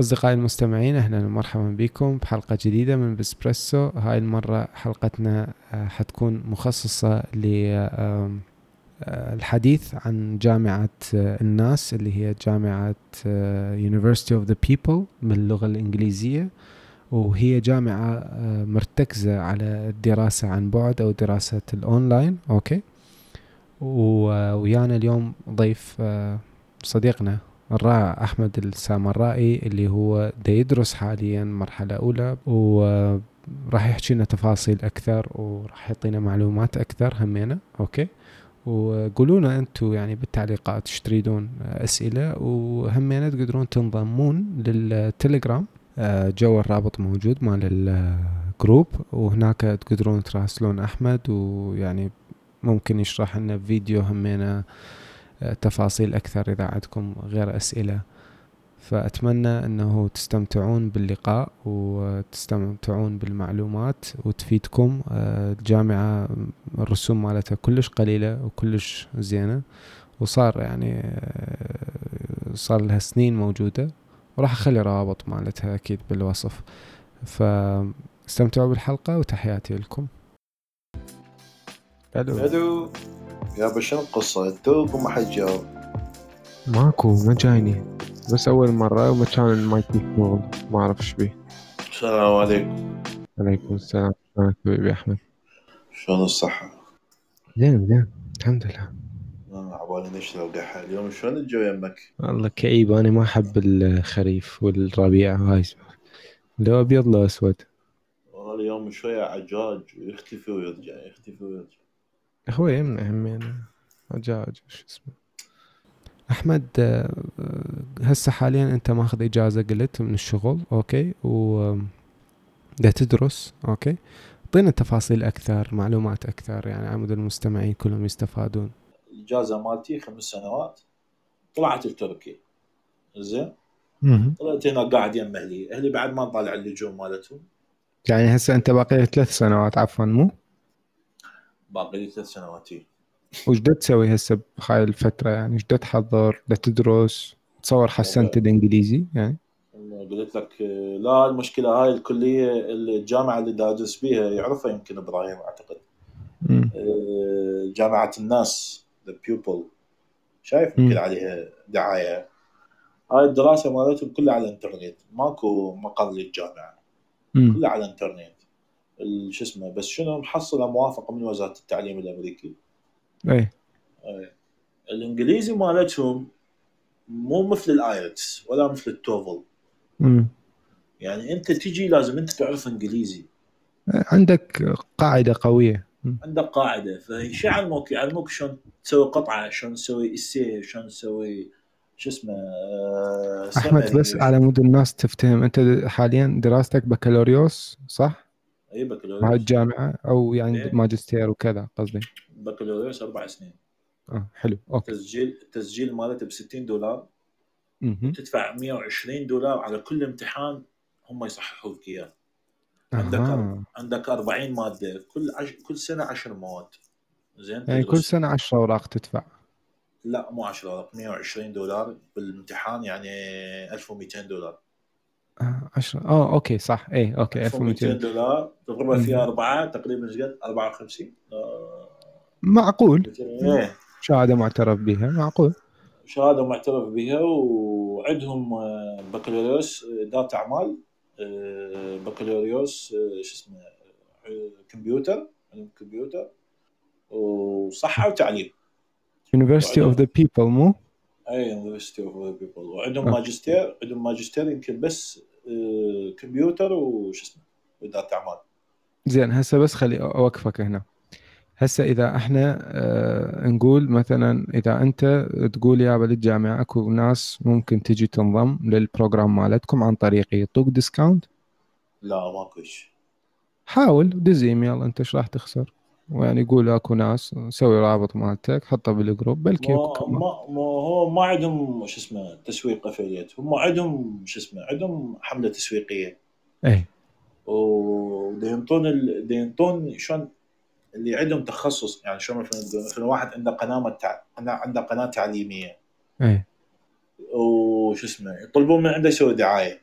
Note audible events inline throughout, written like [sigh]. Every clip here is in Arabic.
أصدقائي المستمعين أهلا ومرحبا بكم بحلقة جديدة من بسبريسو هاي المرة حلقتنا آه، حتكون مخصصة للحديث عن جامعة آه، الناس اللي هي جامعة آه، University of the People من اللغة الإنجليزية. وهي جامعة مرتكزة على الدراسة عن بعد أو دراسة ال online. okay؟ ويانا اليوم ضيف صديقنا أحمد السامرائي اللي هو دا يدرس حاليا مرحلة أولى وراح يحكي لنا تفاصيل أكثر وراح يعطينا معلومات أكثر همينة okay؟ وقولوا لنا أنتم يعني بالتعليقات إيش تريدون أسئلة وهمينة تقدرون تنضمون للتليجرام. آه، جو الرابط موجود مال ال group وهناك تقدرون تراسلون أحمد ويعني ممكن يشرح لنا فيديو همينة تفاصيل أكثر إذا عندكم غير أسئلة. فأتمنى أنه تستمتعون باللقاء وتستمتعون بالمعلومات وتفيدكم. آه، الجامعة الرسوم مالتها كلش قليلة وكلش زينة وصار يعني آه، صار لها سنين موجودة وراح أخلي روابط مالتها أكيد بالوصف. فاستمتعوا بالحلقة وتحياتي لكم. ألو. يابا شنو القصة؟ توك وما حد جاوب. ماكو ما جايني بس أول مرة وما كان المايك شغل ما أعرف إيش بيه. السلام عليكم. عليكم السلام. شلونك حبيبي أحمد. شلون الصحة؟ زين زين. الحمد لله. عبالي نشرب قحة اليوم. شلون الجو يمك؟ والله كئيب. أنا ما أحب الخريف والربيع. وهاي لو أبيض لو أسود. والله اليوم شوية عجاج. ويختفي ويرجع يختفي ويرجع. هو يمنا همين عجاج شو اسمه. أحمد آه، هسه حاليا أنت ماخذ إجازة قلت من الشغل okay؟ و دا تدرس okay؟ أعطينا تفاصيل أكثر معلومات أكثر يعني عمود المستمعين كلهم يستفادون. الاجازه مالتي خمس سنوات. طلعت لتركيا. زين؟ طلعت هنا قاعد يم أهلي أهلي بعد ما طالع اللجوم مالتهم. يعني هسه أنت باقي ثلاث سنوات عفوا مو؟ باقي لي ثلاث سنوات وش دا تسوي هسه بهاي الفترة؟ يعني إيش دا تحضر؟ دا تدرس؟ تصور حسنت الإنجليزي يعني؟ قلت لك لا المشكلة هاي الكلية الجامعة اللي دادرس بيها يعرفها يمكن إبراهيم أعتقد. آه، جامعة الناس ذا بيوبل شايف يمكن عليها دعاية. هاي الدراسة مالتهم كلها على الإنترنت ماكو مقر للجامعة. كلها على الإنترنت. شو اسمه بس شنو محصلة موافقة من وزارة التعليم الامريكي إي. الإنجليزي مالتهم مو مثل ال IELTS ولا مثل ال TOEFL. يعني أنت تجي لازم أنت تعرف إنجليزي. عندك قاعدة قوية. عندك قاعدة. فشو يعلموك يعلموك شلون تسوي قطعة شلون تسوي essay شلون تسوي شو اسمه آه، أحمد بس على مود الناس تفتهم. أنت حاليا دراستك بكالوريوس صح؟ أي بكالوريوس. مع الجامعة أو يعني إيه؟ ماجستير وكذا قصدي. بكالوريوس أربع سنين. آه حلو okay. تسجيل التسجيل مالته ب 60 دولار تدفع 120 دولار على كل امتحان هم يصححوا لك إياه. عندك آه. عندك 40 مادة. كل عش... كل سنة 10 مواد. زين يعني كل سنة 10 أوراق تدفع. لا مو 10 أوراق 120 دولار بالامتحان يعني 1200 دولار. 10 آه okay صح. اي okay 1200 دولار. تضربها فيها أربعة تقريبا إيش قد 54 آه. معقول. إيه. شهادة معترف بها معقول. شهادة معترف بها وعندهم آه، بكالوريوس اداره آه، أعمال بكالوريوس شو اسمه كمبيوتر علم كمبيوتر وصحة وتعليم. University of the People مو؟ اي University of People وعندهم ماجستير عندهم ماجستير يمكن بس آه، كمبيوتر وش اسمه واداره أعمال. زين هسه بس خلي أوقفك هنا. هسه إذا إحنا آه نقول مثلا إذا أنت تقول يا للجامعه أكو ناس ممكن تجي تنضم لل program مالتكم عن طريقي يعطوك discount؟ لا ماكو شيء. حاول دز ايميل أنت إيش راح تخسر؟ ويعني يقول اكو ناس سوي رابط مالتك حطه بالجروب بلكي ما, ما, ما هو ما عندهم شو اسمه تسويق affiliate هم عندهم شو اسمه عندهم حملة تسويقية اي ودينطون ال... دينطون شلون اللي عندهم تخصص يعني شلون مثلا واحد عنده قناة متع... عنده قناة تعليمية اي وش اسمه يطلبون من عنده يسوي دعاية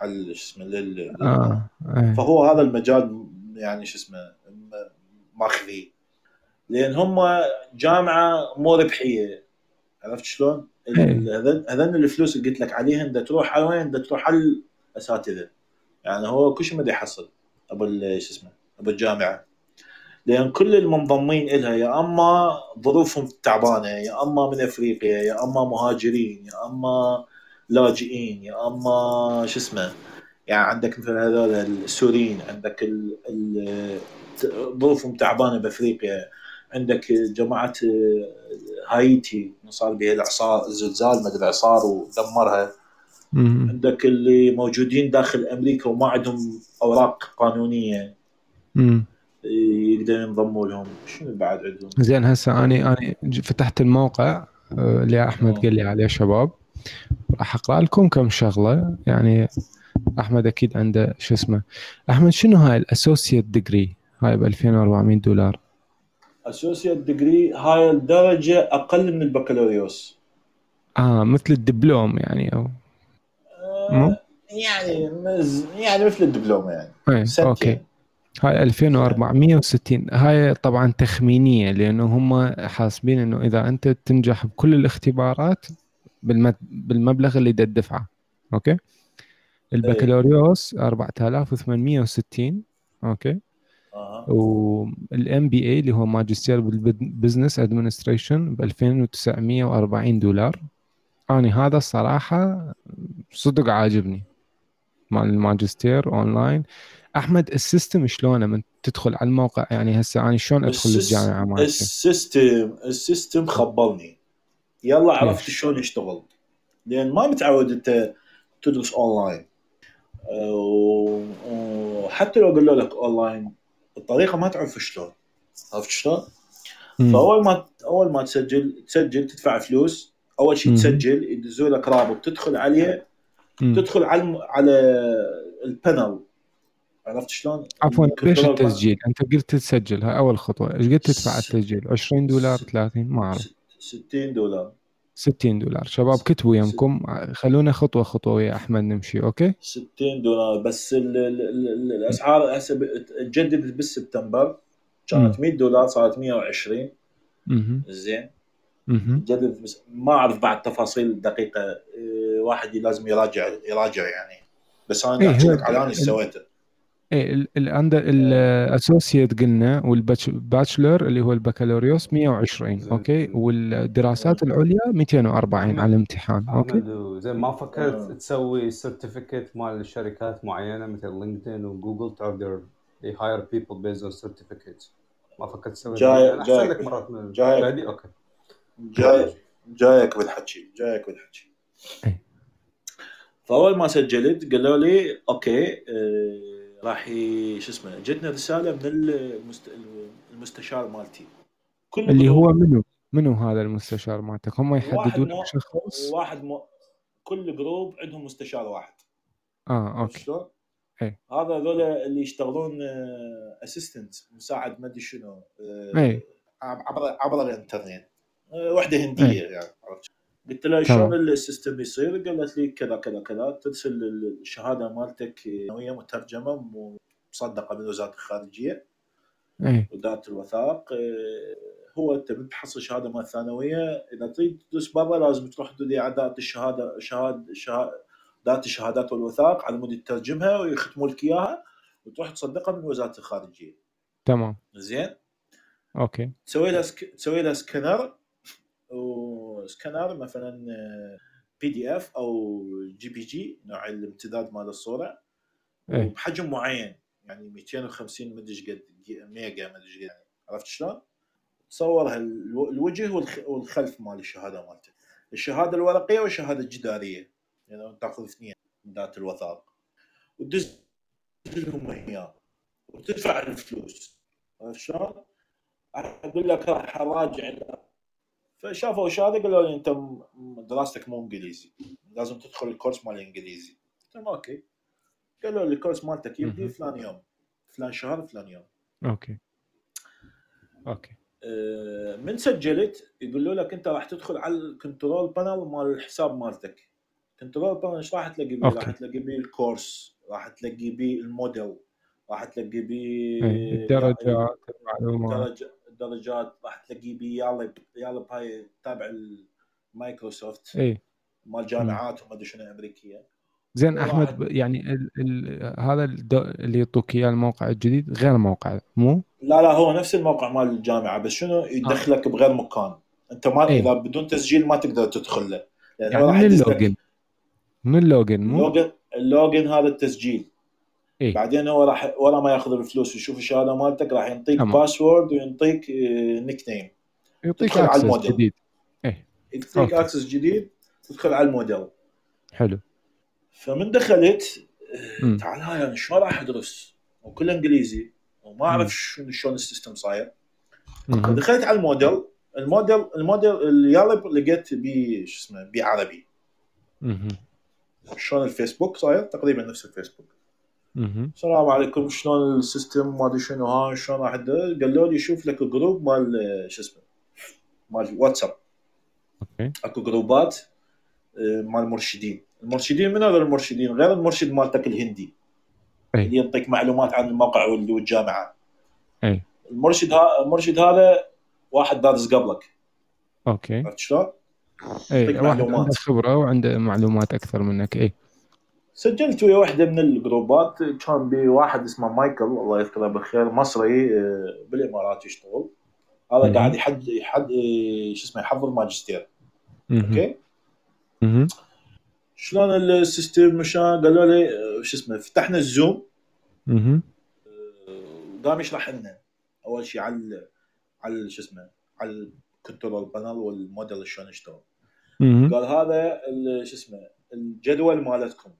على شو اسمه لل آه. أيه. فهو هذا المجال يعني شو اسمه ماخذيه لأن هم جامعة مو ربحية. عرفت شلون؟ إيه. هذن الفلوس اللي قلت لك عليهن دا تروح على وين؟ دا تروح على الأساتذة. يعني هو كل شيء ما يحصل. أبو شو اسمه؟ أبو الجامعة. لأن كل المنضمين إلها يا أما ظروفهم تعبانة يا أما من أفريقيا يا أما مهاجرين يا أما لاجئين يا أما شو اسمه؟ يعني عندك مثل هذول السوريين عندك ال ال ظروفهم تعبانة بأفريقيا عندك جماعة هايتي صار بها الاعصار الزلزال ما أدري اعصار ودمرها. عندك اللي موجودين داخل أمريكا وما عندهم أوراق قانونية. يقدرون ينضموا لهم. شنو بعد عندهم؟ زين هسه اني اني فتحت الموقع آه، اللي أحمد قال لي عليه شباب. راح أقرأ لكم كم شغلة. يعني أحمد أكيد عنده شو اسمه؟ أحمد شنو هاي ال associate degree؟ هاي ب 2400 دولار. associate degree هاي الدرجة أقل من البكالوريوس. آه مثل الدبلوم يعني أو آه يعني مز... يعني مثل الدبلوم يعني. إيه okay. هاي 2460 هاي طبعا تخمينية لأنه هم حاسبين إنه إذا أنت تنجح بكل الاختبارات بالمبلغ اللي تدفعه. okay؟ البكالوريوس 4860 okay. وال MBA اللي هو ماجستير بال business administration ب 2940 دولار. أنا هذا الصراحة صدق عاجبني. مال الماجستير أونلاين. أحمد ال system شلونه من تدخل على الموقع؟ يعني هسه أنا شلون أدخل الجامعة مالتي؟ ال system ال system خبلني يلا عرفت شلون يشتغل. لأن ما متعود أنت تدرس أونلاين. وحتى لو قالوا لك أونلاين الطريقة ما تعرف شلون. عرفت شلون؟ فأول ما أول ما تسجل تسجل تدفع فلوس أول شيء تسجل يدزوا لك رابط تدخل عليه تدخل على على ال panel عرفت شلون؟ عفوا ليش التسجيل؟ أنت قلت تسجل هاي أول خطوة، إيش قد تدفع التسجيل؟ 20 دولار 30 ما أعرف. 60 دولار. 60 دولار. شباب كتبوا يمكم. خلونا خطوة خطوة ويا أحمد نمشي أوكي؟ 60 دولار. بس ال ال ال الأسعار هسه تجددت بالسبتمبر. كانت 100 دولار صارت 120 زين. جددت بس ما أعرف بعد تفاصيل دقيقة. إيه، واحد لازم يراجع يراجع يعني. بس أنا احكي لك على اللي سويته. إيه عند ال associate قلنا وال bachelor اللي هو البكالوريوس 120 okay؟ والدراسات العليا 240 على الامتحان okay؟ زين ما فكرت آه. تسوي certificate مال شركات معينة مثل LinkedIn و Google تقدر they hire people based on certificates. ما فكرت تسوي جاي جاي لك مرات من جاي okay. جاي جايك بالحكي جايك بالحكي. إيه. فأول ما سجلت قالوا لي okay آه راح شو اسمه جتنا رسالة من المست... المستشار مالتي. كل اللي هو منو؟ منو هذا المستشار مالتك؟ هم يحددون لك شخص؟ واحد م... كل group عندهم مستشار واحد. آه okay؟ اي هذا هذول اللي يشتغلون assistant آه، مساعد ما أدري شنو آه، اي عبر عبر الإنترنت. آه، وحدة هندية يعني عرفت قلت لها شلون ال system يصير؟ قالت لي كذا كذا كذا ترسل الشهادة مالتك ثانويه مترجمة مصدقة من وزارة الخارجية اي وزارة الوثائق إيه، هو انت بتحصل شهادة مال ثانويه إذا تريد تدرس برا لازم تروح تدري اعداد الشهادة شهاد شهادات الشهادات والوثائق على مود تترجمها ويختموا لك إياها وتروح تصدقها من وزارة الخارجية. تمام. زين؟ okay. تسوي لها sc... تسوي لها scanner scanner مثلا PDF أو JPG نوع الامتداد مال الصورة. إيه. وبحجم معين يعني 250 مدري قد mega مدري قد يعني عرفت شلون؟ تصور الوجه والخلف مال الشهادة مالته. الشهادة الورقية والشهادة الجدارية. يعني تأخذ اثنين من ذات الوثائق. وتدز لهم اياه وتدفع الفلوس. عرفت شلون؟ أقول لك راح أراجع فشافوا إيش هذا قالوا لي أنت دراستك مو إنجليزي لازم تدخل ال course مال الانجليزي قلت okay. قالوا لي ال course مالتك يبدي فلان يوم فلان شهر فلان يوم. okay. okay. من سجلت يقولوا لك أنت راح تدخل على ال control panel مال الحساب مالتك. control panel ش راح تلاقي بيه؟ راح تلاقي بيه ال course راح تلاقي بيه ال Moodle راح تلاقي بيه إيه، الدرجات المعلومات. الدرجات راح تلاقي بيه يلا يلا بهاي تابع المايكروسوفت اي مال جامعات وما أدري شنو أمريكية زين أحمد يعني ال ال هذا اللي يعطوك اياه الموقع الجديد غير موقع مو؟ لا لا هو نفس الموقع مال الجامعة بس شنو. يدخلك آه. بغير مكان أنت ما إيه؟ إذا بدون تسجيل ما تقدر تدخل له يعني, من ال login من ال login مو؟ ال login هذا التسجيل إيه؟ بعدين هو راح ورا ما ياخذ الفلوس ويشوف الشهادة مالتك راح يعطيك password ويعطيك nickname يعطيك access جديد. إيه. يعطيك access جديد تدخل على ال Moodle. حلو. فمن دخلت تعال هاي أنا شلون راح أدرس؟ وكل إنجليزي وما أعرف شنو شلون ال system صاير. دخلت على ال Moodle. ال Moodle ال Moodle اليالب لقيت بي شو اسمه بعربي شلون الفيسبوك صاير؟ تقريبا نفس الفيسبوك. السلام عليكم شلون ال system؟ ما أدري شنو. ها شلون راح قالوا لي شوف لك group مال شو اسمه؟ مال WhatsApp. okay. أكو جروبات آه، مال مرشدين. المرشدين من هذول المرشدين؟ غير المرشد مالتك الهندي. أي. اللي يعطيك معلومات عن الموقع والجامعة. اي المرشد ها المرشد هذا واحد دارس قبلك. okay. عرفت شلون؟ اي واحد عنده خبرة وعنده معلومات أكثر منك. اي سجلت ويا واحدة من الجروبات. كان بواحد اسمه مايكل الله يذكره بالخير مصري آه، بالإمارات يشتغل. هذا قاعد يحد يحد آه، شو اسمه يحضر ماجستير. أوكي؟ شلون ال system مشان قالوا لي آه، شو اسمه فتحنا ال Zoom. قام يشرح لنا. أول شيء على على شو اسمه على ال control panel وال Moodle شلون يشتغل. قال هذا شو اسمه الجدول مالتكم.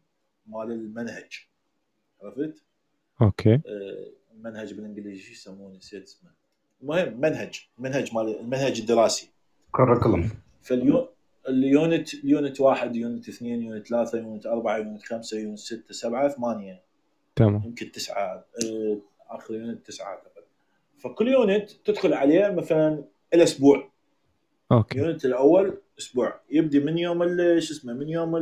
مال المنهج. عرفت؟ okay. المنهج آه، بالإنجليزي شو يسمونه؟ نسيت اسمه. المهم منهج. منهج مال المنهج الدراسي. curriculum فاليو ال unit unit واحد unit اثنين unit ثلاثة unit أربعة unit خمسة unit ستة سبعة ثمانية. تمام. يمكن تسعة. آه، آخر unit تسعة أعتقد. فكل unit تدخل عليه مثلا الأسبوع. okay. ال unit الأول أسبوع. يبدي من يوم شو اسمه؟ من يوم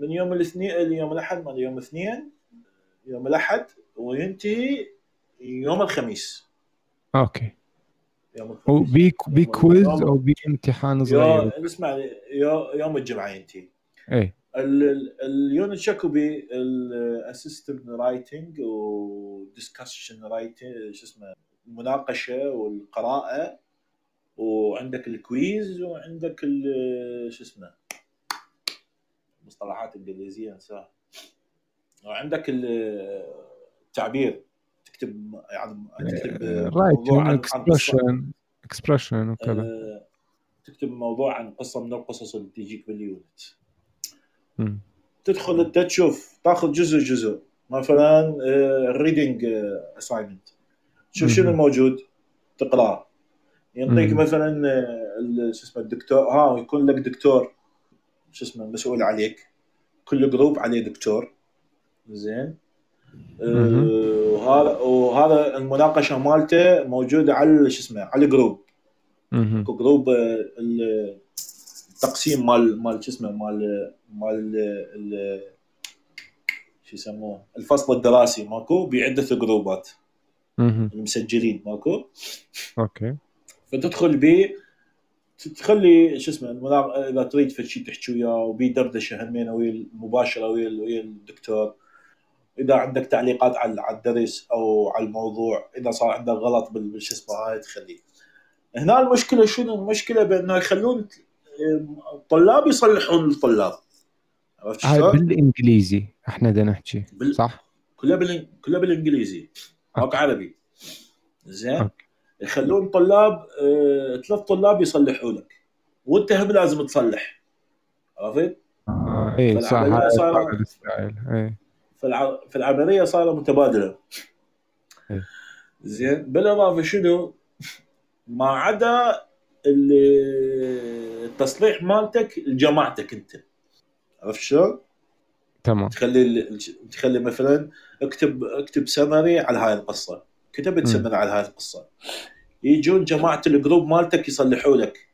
من يوم الاثنين اليوم الأحد ما يوم الاثنين يوم الأحد وينتهي يوم الخميس. okay. يوم الخميس. بي quiz أو بي امتحان صغير. اسمع يوم الجمعة ينتهي. اي ال unit شكو بي ال assignment writing و discussion writing شو اسمه المناقشة والقراءة وعندك ال quiz وعندك شو اسمه مصطلحات انجليزيه انساها وعندك التعبير تكتب يعني تكتب رايتنج اكسبرشن اكسبرشن وكذا. آه، تكتب موضوع عن قصة من القصص اللي تجيك بال unit. تدخل انت تشوف تاخذ جزء جزء. مثلا reading آه، assignment تشوف شنو الموجود تقرأه. يعطيك مثلا آه، شو اسمه الدكتور ها يكون لك دكتور. شو اسمه مسؤول عليك. كل group عليه دكتور. زين. آه، وهذا وهذا المناقشة مالته موجودة على شو اسمه على group اكو group آه، التقسيم مال مال شو اسمه مال مال شو يسموه الفصل الدراسي ماكو بعده group ات المسجلين ماكو. okay. فتدخل بيه تخلي شو اسمه إذا تريد في شيء تحكي وياه وبيدردشه همين ويا مباشرة ويا ويا الدكتور إذا عندك تعليقات على الدرس أو على الموضوع إذا صار عندك غلط بالشو اسمه هاي تخليه. هنا المشكلة شنو؟ المشكلة بأنه يخلون الطلاب يصلحون الطلاب. عرفت شلون؟ بالإنجليزي إحنا بدنا نحكي بال... صح؟ كلها بال... كلها بالإنجليزي. ماكو عربي. زين؟ يخلون طلاب آه، ثلاث طلاب يصلحوا لك وانت هم لازم تصلح عرفت؟ اي صح صار اي في العملية صارت متبادلة إيه. زين بالاضافه شنو؟ ما عدا التصليح مالتك لجماعتك انت عرفت شلون؟ تمام تخلي تخلي مثلا اكتب اكتب summary على هاي القصة كتبت summary على هاي القصة. يجون جماعة ال group مالتك يصلحوا لك.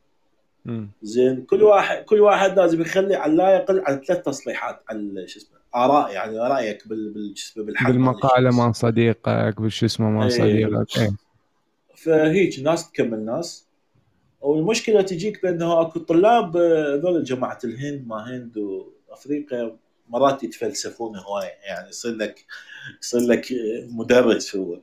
زين كل واحد كل واحد لازم يخلي على لا يقل عن ثلاث تصليحات على شو اسمه آراء يعني رأيك بال بال بالحل بالمقالة مع صديقك بالشو اسمه مع إيه. صديقك إيه. فهيك ناس تكمل ناس. والمشكلة تجيك بأنه أكو طلاب هذول جماعة الهند ما هند وأفريقيا مرات يتفلسفون هوايه يعني يصير لك يصير لك مدرس هو.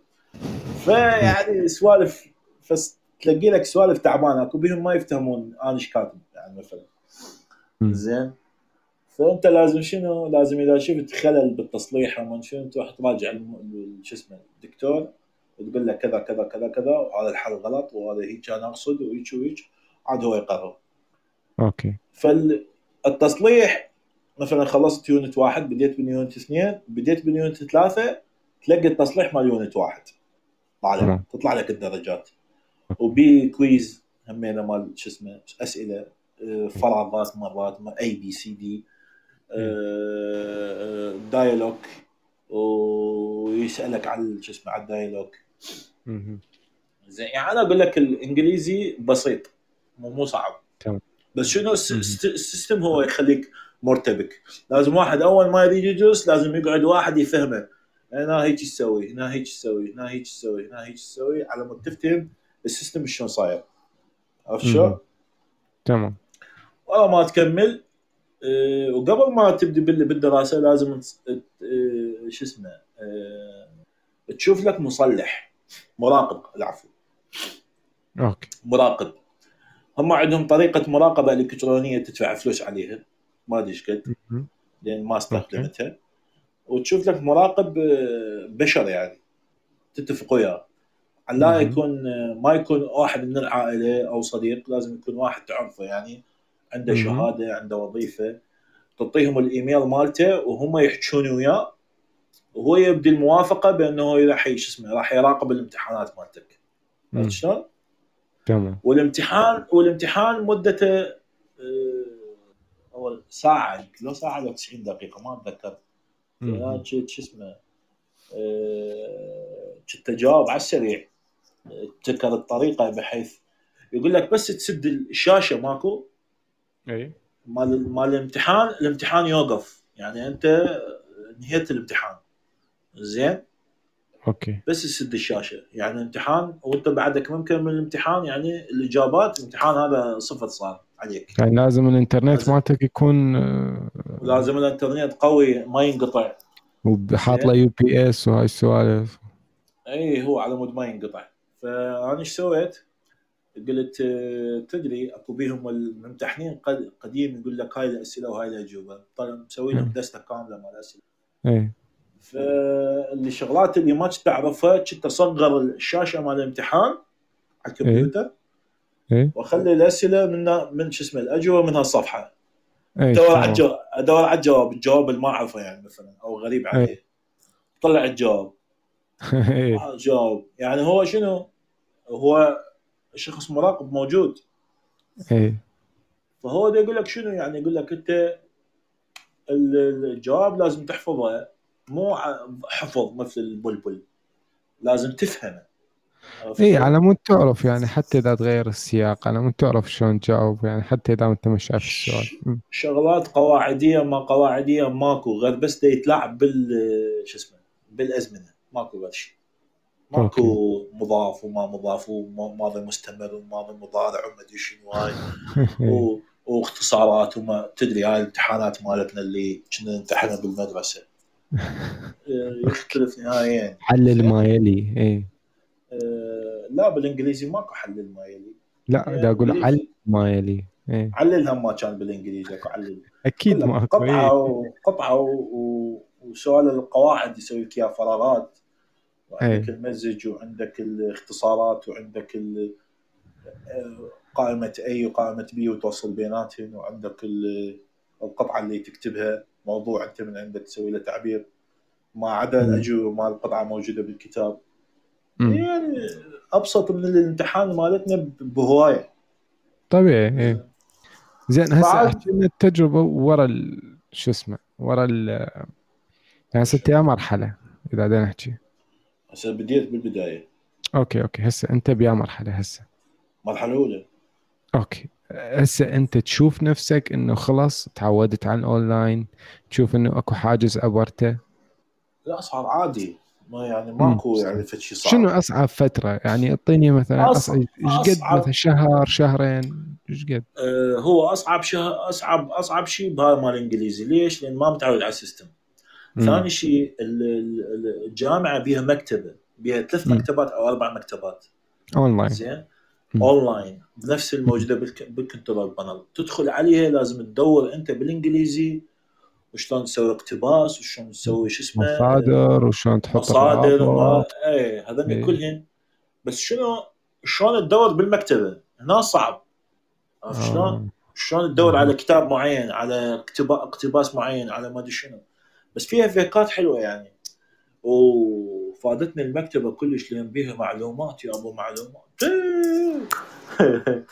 فيعني سوالف فس تلاقي لك سوالف تعبانه أكو بهم ما يفتهمون أنا إيش كاتب يعني مثلا. زين. فأنت لازم شنو؟ لازم إذا شفت خلل بالتصليح أو شنو تروح تراجع شو اسمه الدكتور وتقول له كذا كذا كذا كذا وهذا الحل غلط وهذا هيك أنا أقصد وهيك وهيك عاد هو يقرر. okay. فالتصليح مثلا خلصت unit واحد بديت من unit اثنين بديت من unit ثلاثة تلقى التصليح مال unit واحد. طالع تطلع لك الدرجات. وبي quiz همينه مال شو اسمه أسئلة آه، فراغات مرات A B C D dialogue ويسألك على شو اسمه على ال dialogue زين يعني أنا أقول لك الإنجليزي بسيط مو مو صعب. تمام. بس شنو ال system هو يخليك مرتبك. لازم واحد أول ما يريد يدرس لازم يقعد واحد يفهمه. هنا هيك تسوي هنا هيك تسوي هنا هيك تسوي هنا هيك تسوي على ما تفتهم ال system شلون صاير. عرفت شلون؟ تمام. والله ما تكمل. أه وقبل ما تبدي بالدراسة لازم أه شو اسمه أه تشوف لك مصلح مراقب العفو. أوكي. مراقب. هم عندهم طريقة مراقبة إلكترونية تدفع فلوس عليها. ما أدري إيش قد. لأن ما أستخدمتها. وتشوف لك مراقب آه، بشر يعني تتفق وياه لا يكون آه، ما يكون واحد من العائلة أو صديق لازم يكون واحد تعرفه يعني عنده شهادة عنده وظيفة. تعطيهم الإيميل مالته وهم يحجون وياه وهو يبدي الموافقة بأنه راح شو اسمه راح يراقب الامتحانات مالتك. عرفت شلون؟ تمام. والامتحان والامتحان مدته آه، أول ساعة لو ساعة لو 90 دقيقة ما أتذكر. شو اسمه؟ آه، كنت أجاوب على السريع. تذكر الطريقة بحيث يقول لك بس تسد الشاشة ماكو؟ إي. مال مال الامتحان الامتحان يوقف. يعني أنت نهيت الامتحان. زين؟ okay. بس تسد الشاشة. يعني امتحان وأنت بعدك ممكن من الامتحان يعني الإجابات الامتحان هذا صفر صار. عليك. يعني لازم الانترنت مالتك يكون آه، لازم الانترنت قوي ما ينقطع. وحاط له UPS وهاي السوالف. اي هو على مود ما ينقطع. فأنا إيش سويت؟ قلت آه، تدري اكو بيهم الممتحنين قديم يقول لك هاي الأسئلة وهاي الأجوبة. طيب مسوي لهم دستة كاملة مال الأسئلة. اي فالشغلات اللي ما كنت أعرفها كنت أصغر الشاشة مال الامتحان على الكمبيوتر. إيه. وأخلي الأسئلة من من شو اسمه الأجوبة من هالصفحه إيه أدور على الجواب أدور على الجواب الجواب اللي ما أعرفه يعني مثلا أو غريب عليه. إيه. طلع الجواب. [laughs] إيه. جاوب يعني هو شنو؟ هو شخص مراقب موجود. إيه. فهو ده يقول لك شنو؟ يعني يقول لك أنت الجواب لازم تحفظه مو حفظ مثل البلبل. لازم تفهمه. اي على مود تعرف يعني حتى إذا تغير السياق على مود تعرف شلون تجاوب يعني حتى إذا أنت مش عارف السؤال. شغلات قواعدية ما قواعدية ماكو غير بس يتلاعب بال شو اسمه بالأزمنة. ماكو غير شيء ماكو okay. مضاف وما مضاف وماضي مستمر وماضي مضارع وما ادري شنو هاي [laughs] و... واختصارات وما تدري هاي الامتحانات مالتنا اللي كنا نمتحنها بالمدرسة. [laughs] يختلف نهائيا. حلل ما يلي اي آه، لا بالإنجليزي ماكو حلل ما يلي لا دا أقول حل ما يلي إيه. عللها ما كان بالإنجليزي أكو علل. أكيد ما قطعة وقطعه وسؤال القواعد يسوي لك اياها فراغات. وعندك إيه. المزج وعندك الاختصارات وعندك قائمة A وقائمة B وتوصل بيناتهم وعندك القطعة اللي تكتبها موضوع أنت من عندك تسوي له تعبير. ما عدا الأجوبة مال القطعة موجودة بالكتاب. يعني أبسط من الامتحان مالتنا بهواية. طبيعي إيه. زين هسه أحكي لنا التجربة ورا شو اسمه ورا ال يعني هسه يا مرحلة إذا بدنا نحكي. هسه بديت بالبداية. okay okay هسه أنت بيا مرحلة هسه. مرحلة أولى. okay. هسه أنت تشوف نفسك إنه خلاص تعودت على الأونلاين تشوف إنه أكو حاجز عبرته لا صار عادي. ما يعني ماكو يعني فد شيء صعب. شنو أصعب فترة؟ يعني اعطيني مثلا اصعب إيش قد مثلا شهر شهرين؟ إيش قد؟ آه هو أصعب شهر اصعب أصعب شيء بهاي مال الانجليزي ليش؟ لأن ما متعود على ال system. ثاني شيء الجامعة بيها مكتبة. بيها ثلاث مكتبات أو أربع مكتبات. أونلاين. زين؟ أونلاين. بنفس الموجودة بال control panel. تدخل عليها لازم تدور أنت بالإنجليزي. وشلون تسوي اقتباس وشلون تسوي شو اسمه مصادر وشلون تحط مصادر ما إيه هذول إيه. كلهن بس شنو شلون تدور بالمكتبة هنا صعب عرفت آه. شلون؟ شلون تدور على كتاب معين على اقتباس معين على ما أدري شنو بس فيها فيكات حلوة يعني وفادتني المكتبة كلش لأن بيها معلومات يا أبو معلومات. [laughs]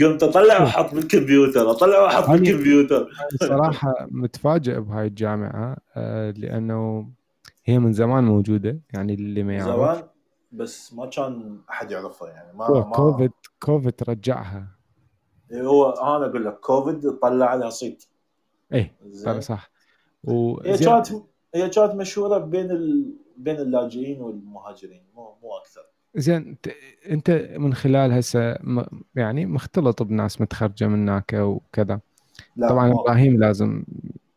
قمت أطلع وأحط بالكمبيوتر أطلع وأحط بالكمبيوتر. صراحة متفاجئ بهاي الجامعة آه، لأنه هي من زمان موجودة يعني اللي ما يعرف. زمان؟ بس ما كان أحد يعرفها يعني ما, ما كوفيد كوفيد رجعها. إيه، هو أنا أقول لك كوفيد طلع عليها صيت. إيه صح. و هي كانت هي كانت مشهورة بين ال... بين اللاجئين والمهاجرين مو مو أكثر. زين أنت من خلال هسه يعني مختلط بناس متخرجة من هناك وكذا. طبعا إبراهيم لازم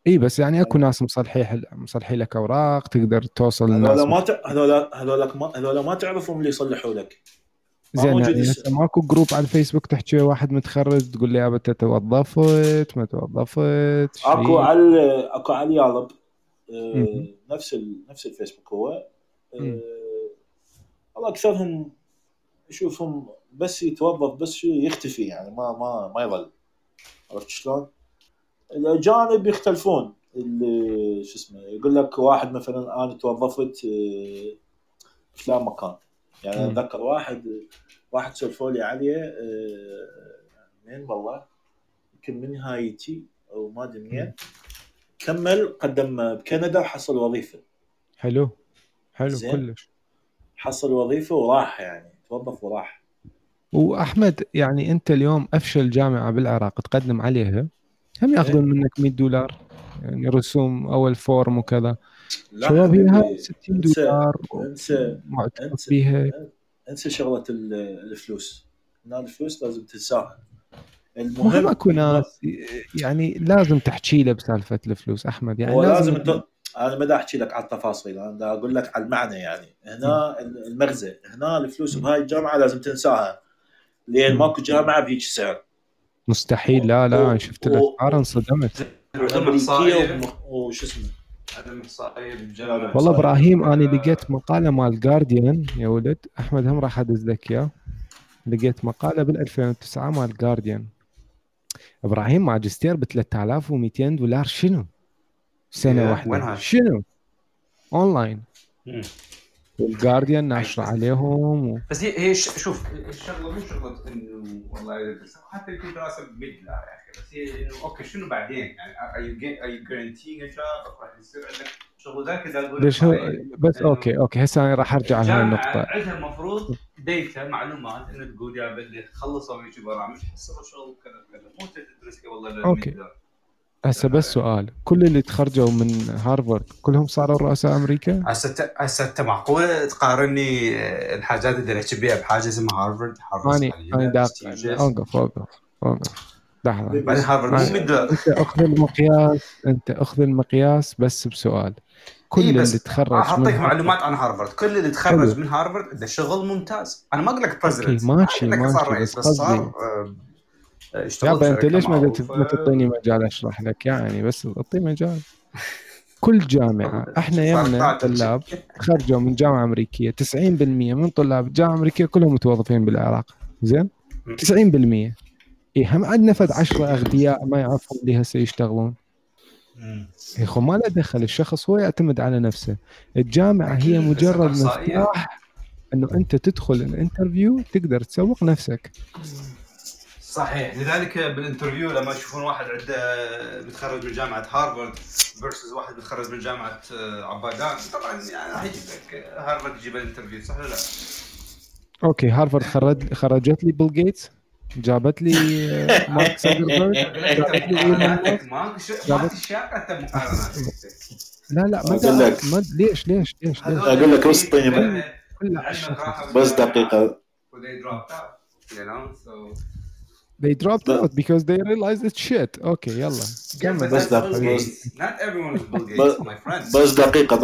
إي بس يعني أكو ناس مصلحي مصلحي لك أوراق تقدر توصل للناس هذول ما هذول هذول ما هذول ما تعرفهم اللي يصلحوا لك. زين يعني ماكو group على الفيسبوك تحكي واحد متخرج تقول لي انت توظفت ما توظفت أكو على أكو على يالب آه نفس ال... نفس الفيسبوك هو. آه والله أكثرهم اشوفهم بس يتوظف بس يختفي يعني ما ما ما يظل. عرفت شلون؟ الأجانب يختلفون. اللي شو اسمه يقول لك واحد مثلا أنا توظفت آه، في فلان مكان. يعني أتذكر واحد واحد سولفوا لي عليه آه، منين والله يمكن من هايتي أو ما أدري منين كمل قدم بكندا وحصل وظيفة. حلو. حلو كلش. حصل وظيفة وراح يعني توظف وراح. وأحمد يعني أنت اليوم أفشل جامعة بالعراق تقدم عليها هم ياخذون إيه. منك 100 دولار؟ يعني رسوم أول فورم وكذا. شباب هي 60 دولار انسى انسى انسى شغلة الفلوس. هنا الفلوس لازم تنساها المهم اكو ناس يعني لازم تحكي له بسالفة الفلوس أحمد. يعني هو لازم, لازم أنا ما أحكي لك على التفاصيل أنا أقول لك على المعنى يعني. هنا المغزى هنا الفلوس بهاي الجامعة لازم تنساها لأن ماكو جامعة بهيك سعر. مستحيل لا لا أنا شفت الاسعار انصدمت. وش اسمه؟ والله إبراهيم أنا لقيت مقالة مال جارديان يا ولد. أحمد هم راح أدز لك إياه. لقيت مقالة بال 2009 مال جارديان إبراهيم ماجستير ب 3200 دولار. شنو؟ سنة واحدة. شنو؟ أونلاين. وال Guardian ناشر عليهم و... بس هي هي شوف الشغلة مو شغلة إنه والله حتى يكون دراسة بميد لا يا أخي. بس هي إنه okay شنو بعدين؟ يعني اي اي guarantee راح يصير عندك شغل ذاك ليش هو بس okay okay هسه أنا راح أرجع على النقطة. عندها المفروض data معلومات انه تقول يا بلي خلصوا يجي برامج حصلوا شغل كذا كذا. مو تدرس والله okay. هسه بس سؤال. كل اللي تخرجوا من هارفارد كلهم صاروا رؤساء أمريكا؟ هسه هسه أنت معقوله تقارني الحاجات اللي نحكي بها بحاجة اسمها هارفارد؟ هارفارد أنا أنا أوقف أوقف أوقف. لحظة. بعدين هارفارد مو أنت أخذ المقياس أنت أخذ المقياس بس بسؤال. كل إيه اللي تخرج أعطيك معلومات عن هارفارد. كل اللي تخرج من هارفارد ده شغل ممتاز. أنا ما أقول لك president ماشي ماشي بس صار يابا أنت ليش ما ما تعطيني مجال أشرح لك؟ يعني بس أعطي مجال. كل جامعة إحنا يمنا طلاب خرجوا من جامعة أمريكية. 90% من طلاب الجامعة الامريكية كلهم متوظفين بالعراق. زين؟ 90% اي هم عندنا فد 10 اغبياء ما يعرفون اللي هسه يشتغلون يا اخو ما له دخل الشخص هو يعتمد على نفسه. الجامعة هي مجرد مفتاح إنه أنت تدخل ال interview تقدر تسوق نفسك. صحيح. لذلك بال interview لما يشوفون واحد عنده متخرج من جامعة هارفارد versus واحد متخرج من جامعة آه، عبادان طبعا يعني راح يجيب لك هارفارد يجيب ال interview صح ولا لا؟ okay هارفارد خرج خرجت لي بيل جيتس. جابت لي آه، مارك زكربرج جابت لي إيلون ماسك مقارنات لا لا ما أقول لك. ما ليش ليش ليش؟ ليش أقول لك بس طيب. كلها بس دقيقة. They dropped out, you know, so they dropped لا. out because they realized it's shit. أوكي يلا Yeah, but كمل بس that's دقيقة، Bill بس- Gates. Not everyone is Bill بس- دقيقة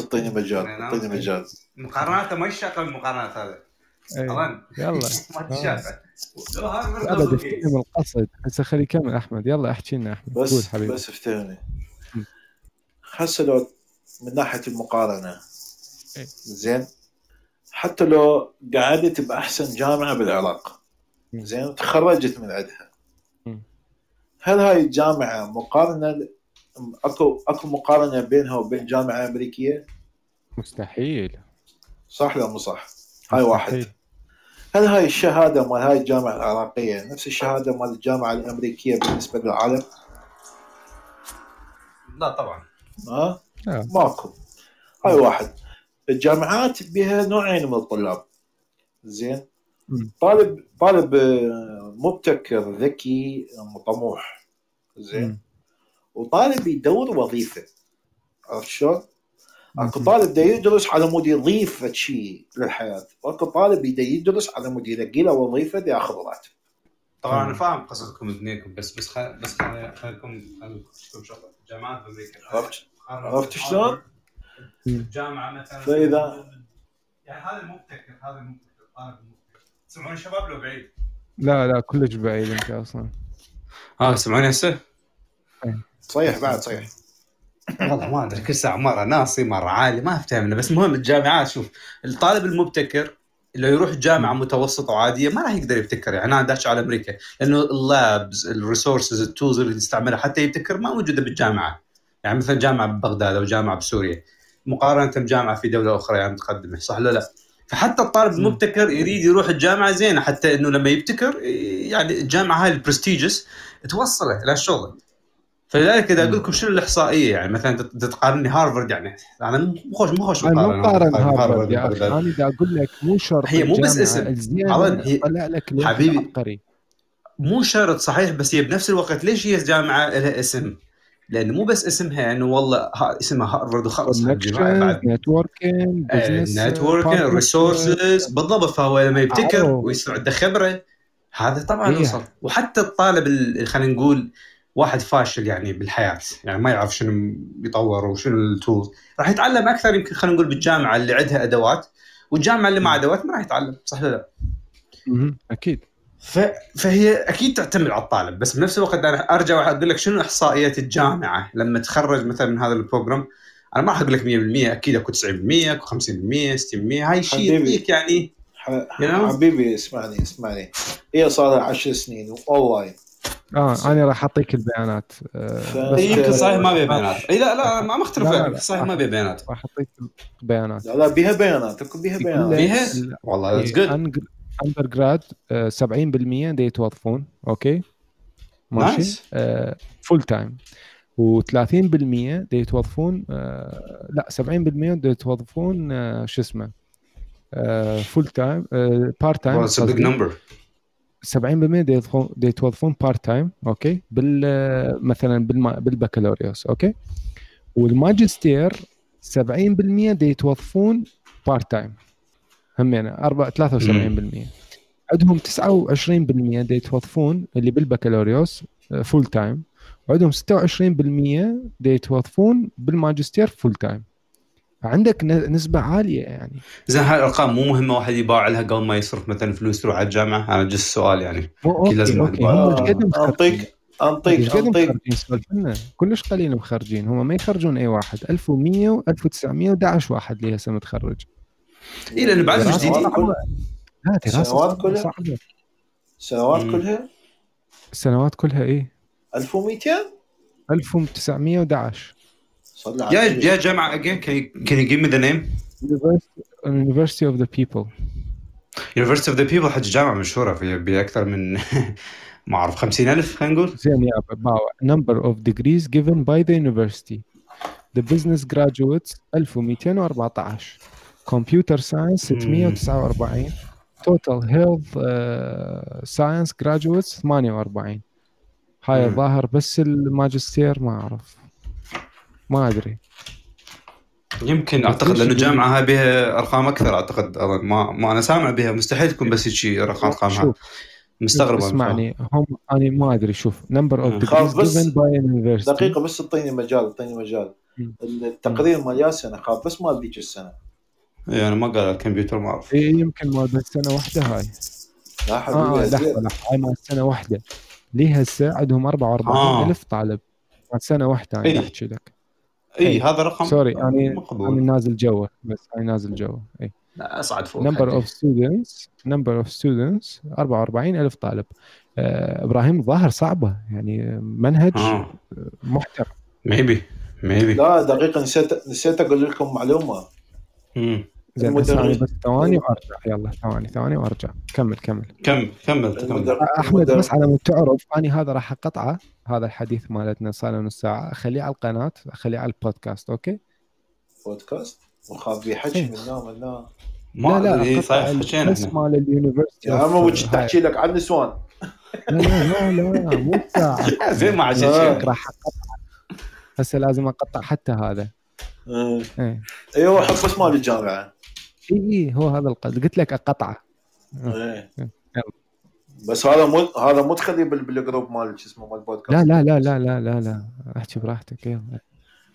اعطيني مجال اعطيني مجال مقارناته ما يشاقة المقارنات هذا. إيه. يلا. [laughs] ما بيل افتهم القصد هسه خلي يكمل أحمد. يلا احكي لنا أحمد. قول بس حبيبي. بس افتهمني. هسه لو من ناحية المقارنة. إيه. زين. حتى لو قعدت بأحسن جامعة بالعراق. زين. تخرجت من عندها. هل هاي الجامعة مقارنة؟ اكو أكو مقارنة بينها وبين جامعة أمريكية؟ مستحيل. صح ولا مو صح؟ هاي واحد. هل هاي الشهادة مال هاي الجامعة العراقية نفس الشهادة مال الجامعة الأمريكية بالنسبة للعالم؟ لا طبعا ها؟ لا. ماكو هاي واحد الجامعات بها نوعين من الطلاب زين. طالب طالب آه، مبتكر ذكي طموح زين. وطالب يدور وظيفة عرفت شلون؟ اكو. طالب دا يدرس على مود يضيف شيء للحياة، واكو طالب دا يدرس على مود يلقي له وظيفه دا ياخذ راتب. طبعا أنا. فاهم قصدكم اثنينكم بس بس خل... بس خل- خليكم خليكم شغله جامعات بامريكا عرفت؟ عرفت شلون؟ جامعة مثلا فإذا- يعني هذا المبتكر هذا المبتكر طالب المبتكر تسمعون شباب لو بعيد لا لا كلش بعيد أنت أصلا آه تسمعوني هسه؟ صيح بعد صيح. والله ما أدري كل ساعة مرة ناصي مرة عالي ما افتهمنا بس المهم الجامعات شوف الطالب المبتكر لو يروح جامعة متوسطة وعادية ما راح يقدر يبتكر يعني أنا داش على أمريكا لأنه ال labs ال resources ال tools اللي تستعملها حتى يبتكر ما موجودة بالجامعة يعني مثلا جامعة ببغداد أو جامعة بسوريا مقارنة بجامعة في دولة أخرى يعني متقدمه صح ولا لا؟ فحتى الطالب المبتكر يريد يروح الجامعة زينة حتى إنه لما يبتكر يعني الجامعة هاي البرستيجس توصله إلى الشغل فلذلك إذا أقول لكم شنو الإحصائية يعني مثلا تتقارني هارفرد يعني أنا مو خوش مو خوش أنا مو قارن هارفرد يا أخي ببغداد. أنا دا أقول لك مو شرط هي مو بس اسم. هي- طلع لك حبيبي. عبقري مو شرط صحيح بس هي بنفس الوقت ليش هي جامعة لها اسم؟ لأنه مو بس اسمها انه والله ها اسمها هارفرد وخلص networking networking resources بالضبط فهو لما يبتكر. ويصير عنده خبرة هذا طبعا إيه. يوصل وحتى الطالب ال- خلينا نقول واحد فاشل يعني بالحياة يعني ما يعرف شنو يطور وشنو ال tools راح يتعلم أكثر يمكن خلينا نقول بالجامعة اللي عندها أدوات والجامعة اللي ما أدوات ما راح يتعلم صح ولا لا؟ أكيد. ف... فهي أكيد تعتمد على الطالب بس بنفس الوقت أنا أرجع واقول لك شنو إحصائيات الجامعة؟ لما تخرج مثلا من هذا ال program أنا ما راح أقول لك 100% أكيد أكو 90% أكو 50% 60% هاي شيء. يعطيك يعني ح- You know? حبيبي اسمعني اسمعني. هي صار لها 10 سنين واونلاين آه أنا راح أعطيك البيانات. آه ف- بس يمكن أنت- صحيح ما بيها بيانات. اي لا لا ما مختلف لا، لا،. صحيح ما بيها بيانات. راح أعطيك البيانات لا لا بيها بيانات. بيها بيانات. بيها؟ والله that's good undergrad 70% دي يتوظفون okay? ماشي. full time و30% دي يتوظفون آه لا 70% دي يتوظفون آه شو اسمه؟ full time part time it's a big number 70% دي يتوظفون part time okay بال مثلا بالبكالوريوس okay والماجستير 70% دي يتوظفون part time همين 4 73% عندهم 29% دي يتوظفون اللي بالبكالوريوس full time وعندهم 26% دي يتوظفون بالماجستير full time عندك ن- نسبة عالية يعني. زين هاي الأرقام مو مهمة واحد يباع لها قبل ما يصرف مثلا فلوس يروح على الجامعة؟ أنا just سؤال يعني. مو أكيد لازم يبغى- هم مخرجين؟ انطيك انطيك كلش قليل مخرجين هم ما يخرجون أي واحد. 1100 و 1911 واحد اللي هسه متخرج. اي لأنه بعد كل- لا كلها؟ سنوات. كلها؟ السنوات كلها إيه. 1200 1911 يا يا جامعه again can you, can you give me the name University University of the People University of the People حج جامعه مشهوره في باكثر من ما اعرف 50000 خلينا نقول زين يا باو number of degrees given by the university the business graduates 1214 computer science 649 total health science graduates 48 هاي. الظاهر بس الماجستير ما اعرف ما أدري. يمكن أعتقد لأنه جامعة هاي بها أرقام أكثر أعتقد. ما, ما أنا سامع بها مستحيل تكون بس هيك أرقام ارقامها شوف مستغرب. اسمعني. هم أنا ما أدري. شوف number of خلاص بس دقيقة بس اعطيني مجال اعطيني مجال. التقرير مال يا سنه خاف بس مال ذيك السنة. إيه أنا ما قال الكمبيوتر ما أعرف. إيه يمكن ما بس سنة واحدة هاي. لا حبيبي لحظة زين لحظة هاي مال سنة واحدة. لي هسه عندهم 44 آه. طالب. مال سنة واحدة أنا إيه. أحكي لك. اي إيه. هذا رقم سوري يعني أنا مقبول. نازل جوا بس أنا نازل جوا اي أصعد فوق نمبر. اوف ستودنتس نمبر اوف ستودنتس 44 ألف طالب. آه إبراهيم الظاهر صعبة يعني منهج آه. محترم. maybe maybe لا دقيقة نسيت نسيت أقول لكم معلومة. المدرس- بس ثواني وارجع. يلا ثواني ثواني وارجع. كمل كمل. كمل كمل. كمل. أحمد بس على ما تعرف أنا هذا راح أقطعه هذا الحديث مالتنا صار له نص ساعة. اخليه على القناة اخليه على البودكاست okay؟ بودكاست؟ وخاف بيحكي إيه. من هنا من هنا ما أدري إيه، قطع صحيح حكينا بس مال ال university. يا عم وش تحكي لك عن نسوان؟ لا لا لا لا مو ساعة. [laughs] زين ما. عجبك راح أقطع. هسه لازم أقطع حتى هذا. إيه. إيه. أيوه حب بس مال الجامعة. اي إيه، هو هذا القصد قلت لك اقطعه إيه. بس هذا مو هذا مو تخليه بال- بال group مال شو اسمه مال بودكاست. لا لا لا لا لا لا لا. احكي براحتك يلا.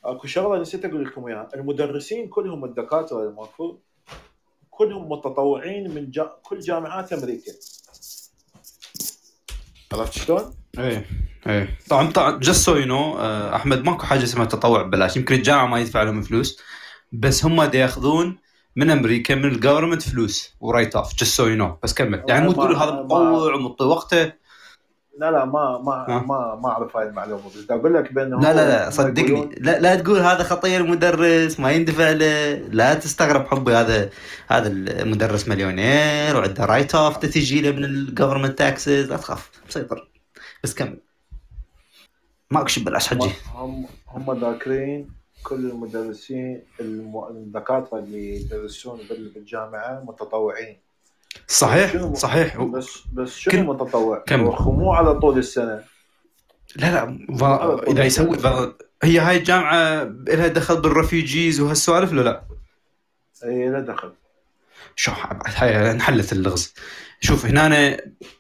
اكو شغلة نسيت أقول لكم إياها. المدرسين كلهم الدكاترة المفروض كلهم متطوعين من جا... كل جامعات أمريكا. عرفت شلون؟ إيه إيه. طبعا طبعا just so you know أحمد ماكو حاجة اسمها تطوع ببلاش. يمكن الجامعة ما يدفع لهم فلوس بس هم ياخذون من أمريكا من ال government فلوس و write off just so you know بس كمل. يعني مو تقول هذا متطوع ومعطي وقته؟ لا لا ما ما. ما ما أعرف هاي المعلومة. بس أقول لك بانه لا لا لا صدقني. لا, لا تقول هذا خطيه المدرس ما يندفع له. لا تستغرب حبي هذا هذا المدرس مليونير وعنده write off تجي له من ال government taxes لا تخاف مسيطر. بس كمل. ماكو شيء ببلاش حجي. هم هم ذاكرين كل المدرسين الم- الدكاترة اللي يدرسون بال- بالجامعة متطوعين. صحيح صحيح. بس بس شنو كم- متطوع؟ مو على طول السنة. لا لا فا... إذا يسوي فا... هي هاي الجامعة لها دخل بالرفيجيز وهالسوالف ولا لا؟ اي لا دخل. شو هاي انحلت اللغز. شوف هنا أنا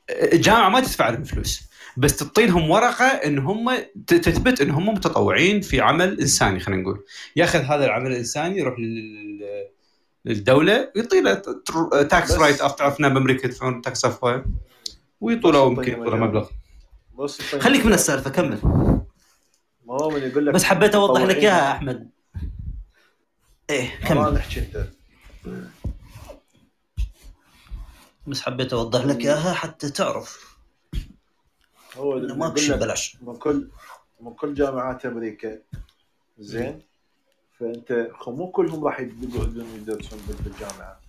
الجامعة ما تدفع لهم فلوس. بس تعطي لهم ورقة إن هم تثبت إن هم متطوعين في عمل إنساني خلينا نقول. ياخذ هذا العمل الإنساني يروح لل... للدولة يعطي له tax write off تعرفنا بامريكا يدفعون tax off بس يمكن له مبلغ. طيب. خليك من السالفه كمل ما هو من يقول لك بس حبيت أوضح لك. إياها أحمد. إيه ما كمل. نحكي أنت. بس حبيت أوضح لك إياها حتى تعرف. هو إنه لك ببلاش من كل من كل جامعات أمريكا. زين؟ فأنت مو كلهم راح يقعدون يدرسون بال- بالجامعة.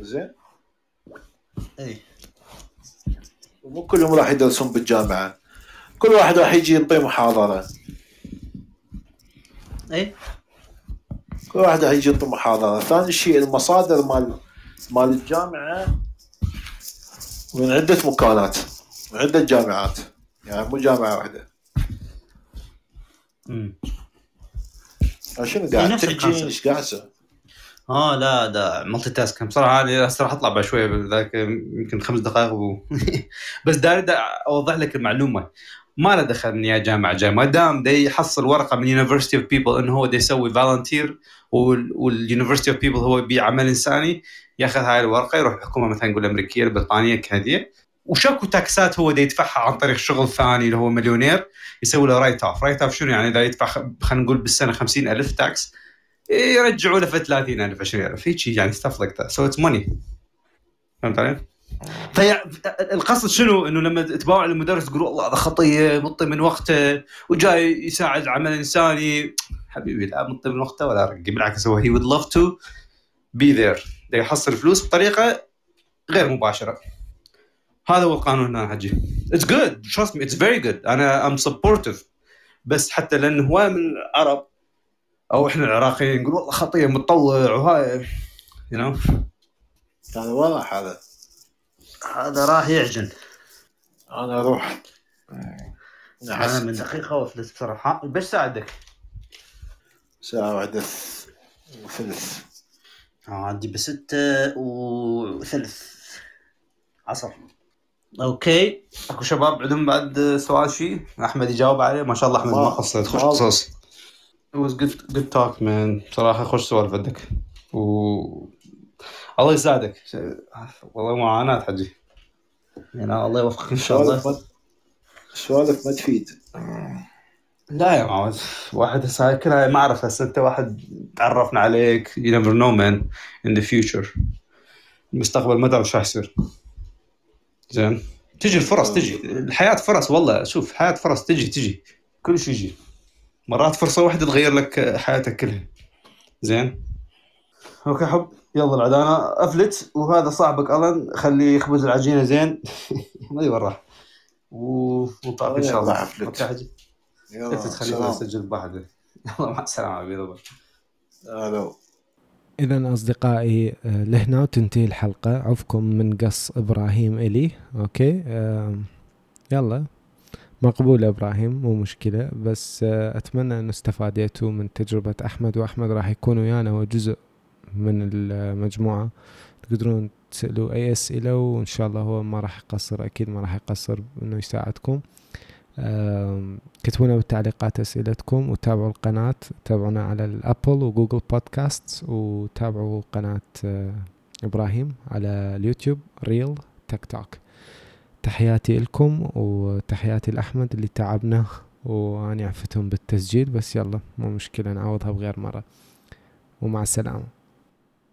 زين؟ اي ومو كلهم راح يدرسون بالجامعة. كل واحد راح يجي ينطي محاضرة. اي كل واحد راح يجي ينطي محاضرة. ثاني شيء المصادر مال مال الجامعة من عدة مكانات من عدة جامعات. يعني مو جامعة واحدة. امم شنو قاعد؟ ال concept. إيش قاعد؟ آه لا ده multitask بصراحه أنا راح أطلع بعد شوية ذاك يمكن خمس دقائق و... [laughs] بس داري دا أوضح لك المعلومة. ما له دخل إني يا جامعة جاي ما دام دا يحصل ورقة من University of People انه هو دا يسوي volunteer وال University of People هو يبيع عمل إنساني ياخذ هاي الورقة يروح الحكومة مثلا نقول الامريكيه البريطانيه الكنديه وشكو تاكسات هو دا يدفعها عن طريق شغل ثاني اللي هو مليونير يسوي له write off write off شنو؟ يعني إذا يدفع خلينا نقول بالسنة 50000 tax يرجعوا له في 30000 20000 هيك يعني stuff like that so it's money فهمت علي؟ في القصد شنو؟ إنه لما تباوع المدرس تقول والله هذا خطيه مطي من وقته وجاي يساعد عمل إنساني. حبيبي لا مطي من وقته ولا رقي بالعكس هو he love to be there. دا يحصل فلوس بطريقة غير مباشرة. هذا هو القانون هنا حجي it's good trust me. it's very good أنا I'm supportive. بس حتى لأن هواي من العرب أو إحنا العراقيين نقول والله خطية متطوع وهاي you know هذا راح هذا؟ هذا راح يعجن. أنا أروح. أنا من دقيقه وثلث بصراحة. بس ساعدك. ساعة واحدة وثلث عندي بستة وثلث. عصر. أوكي. أكو شباب عندهم بعد سؤال شيء أحمد يجاوب عليه. ما شاء الله أحمد. ما قصر تخش قصص. It was good good talk man. بصراحة خوش سوالف عندك و الله يساعدك. والله معاناة حجي. يعني الله يوفقك إن شاء الله. سوالف ما تفيد لا يا معود واحد هسه كلها ما اعرف هسه أنت واحد تعرفنا عليك. You never know man. In the future. المستقبل ما تعرف شو راح يصير. زين. تجي الفرص تجي. الحياة فرص والله. شوف حياة فرص تجي تجي. كل شيء يجي. مرات فرصة واحدة تغير لك حياتك كلها. زين. أوكي حب. يلا العدانة أفلت وهذا صاحبك ألن. خليه يخبز العجينة زين. [laughs] ما يبرح ونطلع إن شاء الله حجي. يلا تخليه يسجل بواحد يلا مع السلامة عبيد ألو إذا أصدقائي آه، لهنا وتنتهي الحلقة. عفكم من قص إبراهيم إلي. أوكي؟ يلا. مقبول إبراهيم مو مشكلة. بس آه، أتمنى أن استفاديتوا من تجربة أحمد وأحمد راح يكون ويانا وجزء من المجموعة. تقدرون تسألوا أي أسئلة وإن شاء الله هو ما راح يقصر أكيد ما راح يقصر إنه يساعدكم. كتبونا بالتعليقات أسئلتكم وتابعوا القناة تابعونا على الأبل وجوجل بودكاست وتابعوا قناة آه، إبراهيم على اليوتيوب ريل تيك توك تحياتي لكم وتحياتي لأحمد اللي تعبنا وأنا عفتهم بالتسجيل بس يلا مو مشكلة نعوضها بغير مرة. ومع السلامة.